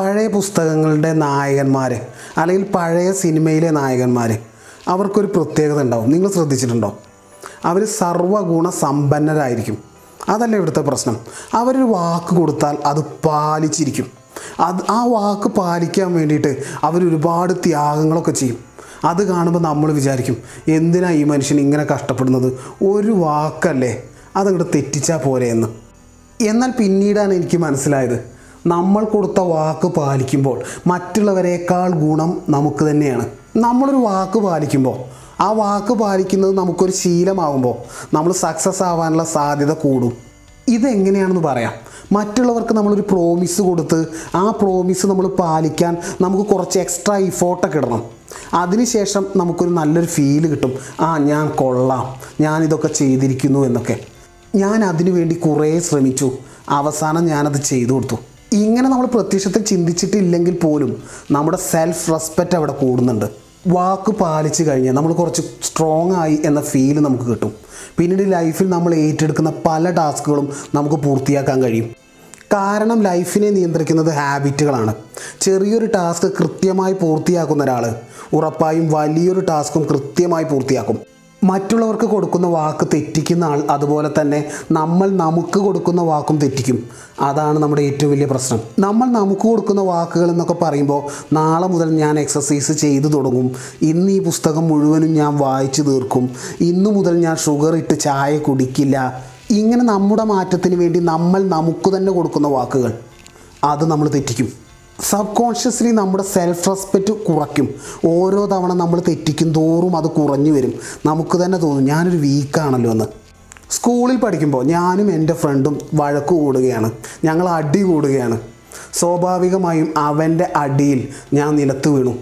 പഴയ പുസ്തകങ്ങളുടെ നായകന്മാർ അല്ലെങ്കിൽ പഴയ സിനിമയിലെ നായകന്മാർ അവർക്കൊരു പ്രത്യേകത ഉണ്ടാവും. നിങ്ങൾ ശ്രദ്ധിച്ചിട്ടുണ്ടോ? അവർ സർവഗുണ സമ്പന്നരായിരിക്കും. അതല്ല ഇവിടുത്തെ പ്രശ്നം. അവരൊരു വാക്ക് കൊടുത്താൽ അത് പാലിച്ചിരിക്കും. അത് ആ വാക്ക് പാലിക്കാൻ വേണ്ടിയിട്ട് അവരൊരുപാട് ത്യാഗങ്ങളൊക്കെ ചെയ്യും. അത് കാണുമ്പോൾ നമ്മൾ വിചാരിക്കും എന്തിനാ ഈ മനുഷ്യൻ ഇങ്ങനെ കഷ്ടപ്പെടുന്നത്? ഒരു വാക്കല്ലേ അതങ്ങോട്ട് തെറ്റിച്ചാൽ പോരെ എന്ന് എന്നാൽ പിന്നീടാണ് എനിക്ക് മനസ്സിലായത് നമ്മൾ കൊടുത്ത വാക്ക് പാലിക്കുമ്പോൾ മറ്റുള്ളവരെക്കാൾ ഗുണം നമുക്ക് തന്നെയാണ്. നമ്മളൊരു വാക്ക് പാലിക്കുമ്പോൾ ആ വാക്ക് പാലിക്കുന്നത് നമുക്കൊരു ശീലമാകുമ്പോൾ നമ്മൾ സക്സസ് ആവാനുള്ള സാധ്യത കൂടും. ഇതെങ്ങനെയാണെന്ന് പറയാം. മറ്റുള്ളവർക്ക് നമ്മളൊരു പ്രോമിസ് കൊടുത്ത് ആ പ്രോമിസ് നമ്മൾ പാലിക്കാൻ നമുക്ക് കുറച്ച് എക്സ്ട്രാ ഇഫോർട്ടൊക്കെ ഇടണം. അതിനുശേഷം നമുക്കൊരു നല്ലൊരു ഫീൽ കിട്ടും. ആ ഞാൻ കൊള്ളാം. ഞാൻ ഇതൊക്കെ ചെയ്തിരിക്കുന്നു എന്നൊക്കെ. ഞാൻ അതിനു വേണ്ടി കുറേ ശ്രമിച്ചു. അവസാനം ഞാനത് ചെയ്തു കൊടുത്തു. ഇങ്ങനെ നമ്മൾ പ്രത്യക്ഷത്തിൽ ചിന്തിച്ചിട്ടില്ലെങ്കിൽ പോലും നമ്മുടെ സെൽഫ് റെസ്പെക്റ്റ് അവിടെ കൂടുന്നുണ്ട്. വാക്ക് പാലിച്ചു കഴിഞ്ഞാൽ നമ്മൾ കുറച്ച് സ്ട്രോങ് ആയി എന്ന ഫീൽ നമുക്ക് കിട്ടും. പിന്നീട് ലൈഫിൽ നമ്മൾ ഏറ്റെടുക്കുന്ന പല ടാസ്കുകളും നമുക്ക് പൂർത്തിയാക്കാൻ കഴിയും. കാരണം ലൈഫിനെ നിയന്ത്രിക്കുന്നത് ഹാബിറ്റുകളാണ് ചെറിയൊരു ടാസ്ക് കൃത്യമായി പൂർത്തിയാക്കുന്ന ഒരാൾ ഉറപ്പായും വലിയൊരു ടാസ്കും കൃത്യമായി പൂർത്തിയാക്കും. മറ്റുള്ളവർക്ക് കൊടുക്കുന്ന വാക്ക് തെറ്റിക്കുന്ന ആൾ അതുപോലെ തന്നെ നമ്മൾ നമുക്ക് കൊടുക്കുന്ന വാക്കും തെറ്റിക്കും. അതാണ് നമ്മുടെ ഏറ്റവും വലിയ പ്രശ്നം. നമ്മൾ നമുക്ക് കൊടുക്കുന്ന വാക്കുകൾ എന്നൊക്കെ പറയുമ്പോൾ നാളെ മുതൽ ഞാൻ എക്സസൈസ് ചെയ്തു തുടങ്ങും. ഇന്ന് ഈ പുസ്തകം മുഴുവനും ഞാൻ വായിച്ചു തീർക്കും. ഇന്നു മുതൽ ഞാൻ ഷുഗർ ഇട്ട് ചായ കുടിക്കില്ല. ഇങ്ങനെ നമ്മുടെ മാറ്റത്തിന് വേണ്ടി നമ്മൾ നമുക്ക് തന്നെ കൊടുക്കുന്ന വാക്കുകൾ. അത് നമ്മൾ തെറ്റിക്കും. സബ് കോൺഷ്യസ്ലി നമ്മുടെ സെൽഫ് റെസ്പെക്റ്റ് കുറയ്ക്കും. ഓരോ തവണ നമ്മൾ തെറ്റിക്കും തോറും അത് കുറഞ്ഞു വരും. നമുക്ക് തന്നെ തോന്നും ഞാനൊരു വീക്കാണല്ലോ എന്ന്. സ്കൂളിൽ പഠിക്കുമ്പോൾ ഞാനും എന്റെ ഫ്രണ്ടും വഴക്ക് കൂടുകയാണ്. ഞങ്ങൾ അടി കൂടുകയാണ്. സ്വാഭാവികമായും അവന്റെ അടിയിൽ ഞാൻ നിലത്ത് വീണു.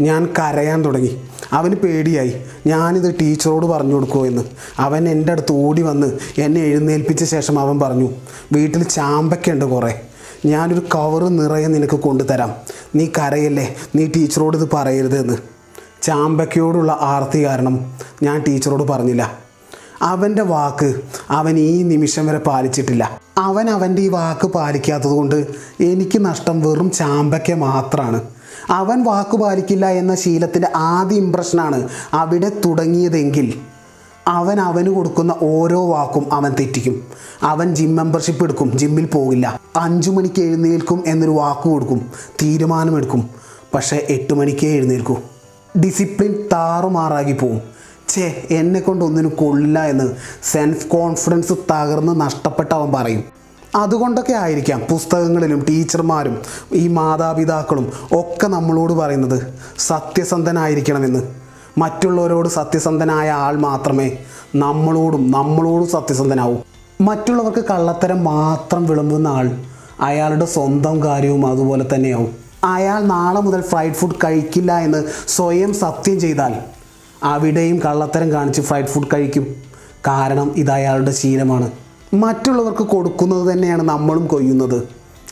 ഞാൻ കരയാൻ തുടങ്ങി. അവന് പേടിയായി. ഞാനിത് ടീച്ചറോട് പറഞ്ഞു കൊടുക്കുമോ എന്ന്. അവൻ എന്റെ അടുത്ത് ഓടി വന്ന് എന്നെ എഴുന്നേൽപ്പിച്ച ശേഷം അവൻ പറഞ്ഞു വീട്ടിൽ ചാമ്പയ്ക്കുണ്ട് കുറേ. ഞാനൊരു കവർ നിറയെ നിനക്ക് കൊണ്ടുതരാം. നീ കരയല്ലേ? നീ ടീച്ചറോട് ഇത് പറയരുതെന്ന്. ചാമ്പയ്ക്കയോടുള്ള ആർത്തി കാരണം ഞാൻ ടീച്ചറോട് പറഞ്ഞില്ല. അവന്റെ വാക്ക് അവൻ ഈ നിമിഷം വരെ പാലിച്ചിട്ടില്ല. അവൻ അവന്റെ ഈ വാക്ക് പാലിക്കാത്തത് കൊണ്ട് എനിക്ക് നഷ്ടം വെറും ചാമ്പയ്ക്ക മാത്രമാണ് അവൻ വാക്ക് പാലിക്കില്ല എന്ന ശീലത്തിന്റെ ആദ്യ ഇമ്പ്രഷനാണ് അവിടെ തുടങ്ങിയതെങ്കിൽ അവൻ അവന് കൊടുക്കുന്ന ഓരോ വാക്കും അവൻ തെറ്റിക്കും. അവൻ ജിം മെമ്പർഷിപ്പ് എടുക്കും ജിമ്മിൽ പോകില്ല. അഞ്ചു മണിക്ക് എഴുന്നേൽക്കും എന്നൊരു വാക്ക് കൊടുക്കും. തീരുമാനമെടുക്കും. പക്ഷേ എട്ട് മണിക്കേ എഴുന്നേൽക്കൂ. ഡിസിപ്ലിൻ താറുമാറാകി പോവും. ഛേ എന്നെ കൊണ്ട് ഒന്നിനും കൊള്ളില്ല എന്ന് സെൽഫ് കോൺഫിഡൻസ് തകർന്ന് നഷ്ടപ്പെട്ടവൻ പറയും. അതുകൊണ്ടൊക്കെ ആയിരിക്കാം പുസ്തകങ്ങളിലും ടീച്ചർമാരും ഈ മാതാപിതാക്കളും ഒക്കെ നമ്മളോട് പറയുന്നത്. സത്യസന്ധനായിരിക്കണമെന്ന്. മറ്റുള്ളവരോട് സത്യസന്ധനായ ആൾ മാത്രമേ നമ്മളോടും നമ്മളോടും സത്യസന്ധനാവൂ. മറ്റുള്ളവർക്ക് കള്ളത്തരം മാത്രം വിളമ്പുന്ന ആൾ അയാളുടെ സ്വന്തം കാര്യവും അതുപോലെ തന്നെയാവും. അയാൾ നാളെ മുതൽ ഫ്രൈഡ് ഫുഡ് കഴിക്കില്ല എന്ന് സ്വയം സത്യം ചെയ്താൽ അവിടെയും കള്ളത്തരം കാണിച്ച് ഫ്രൈഡ് ഫുഡ് കഴിക്കും. കാരണം ഇത് അയാളുടെ ശീലമാണ്. മറ്റുള്ളവർക്ക് കൊടുക്കുന്നത് തന്നെയാണ് നമ്മളും കൊയ്യുന്നത്.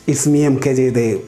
ഇസ്മി എം കെ ജയദേവ്.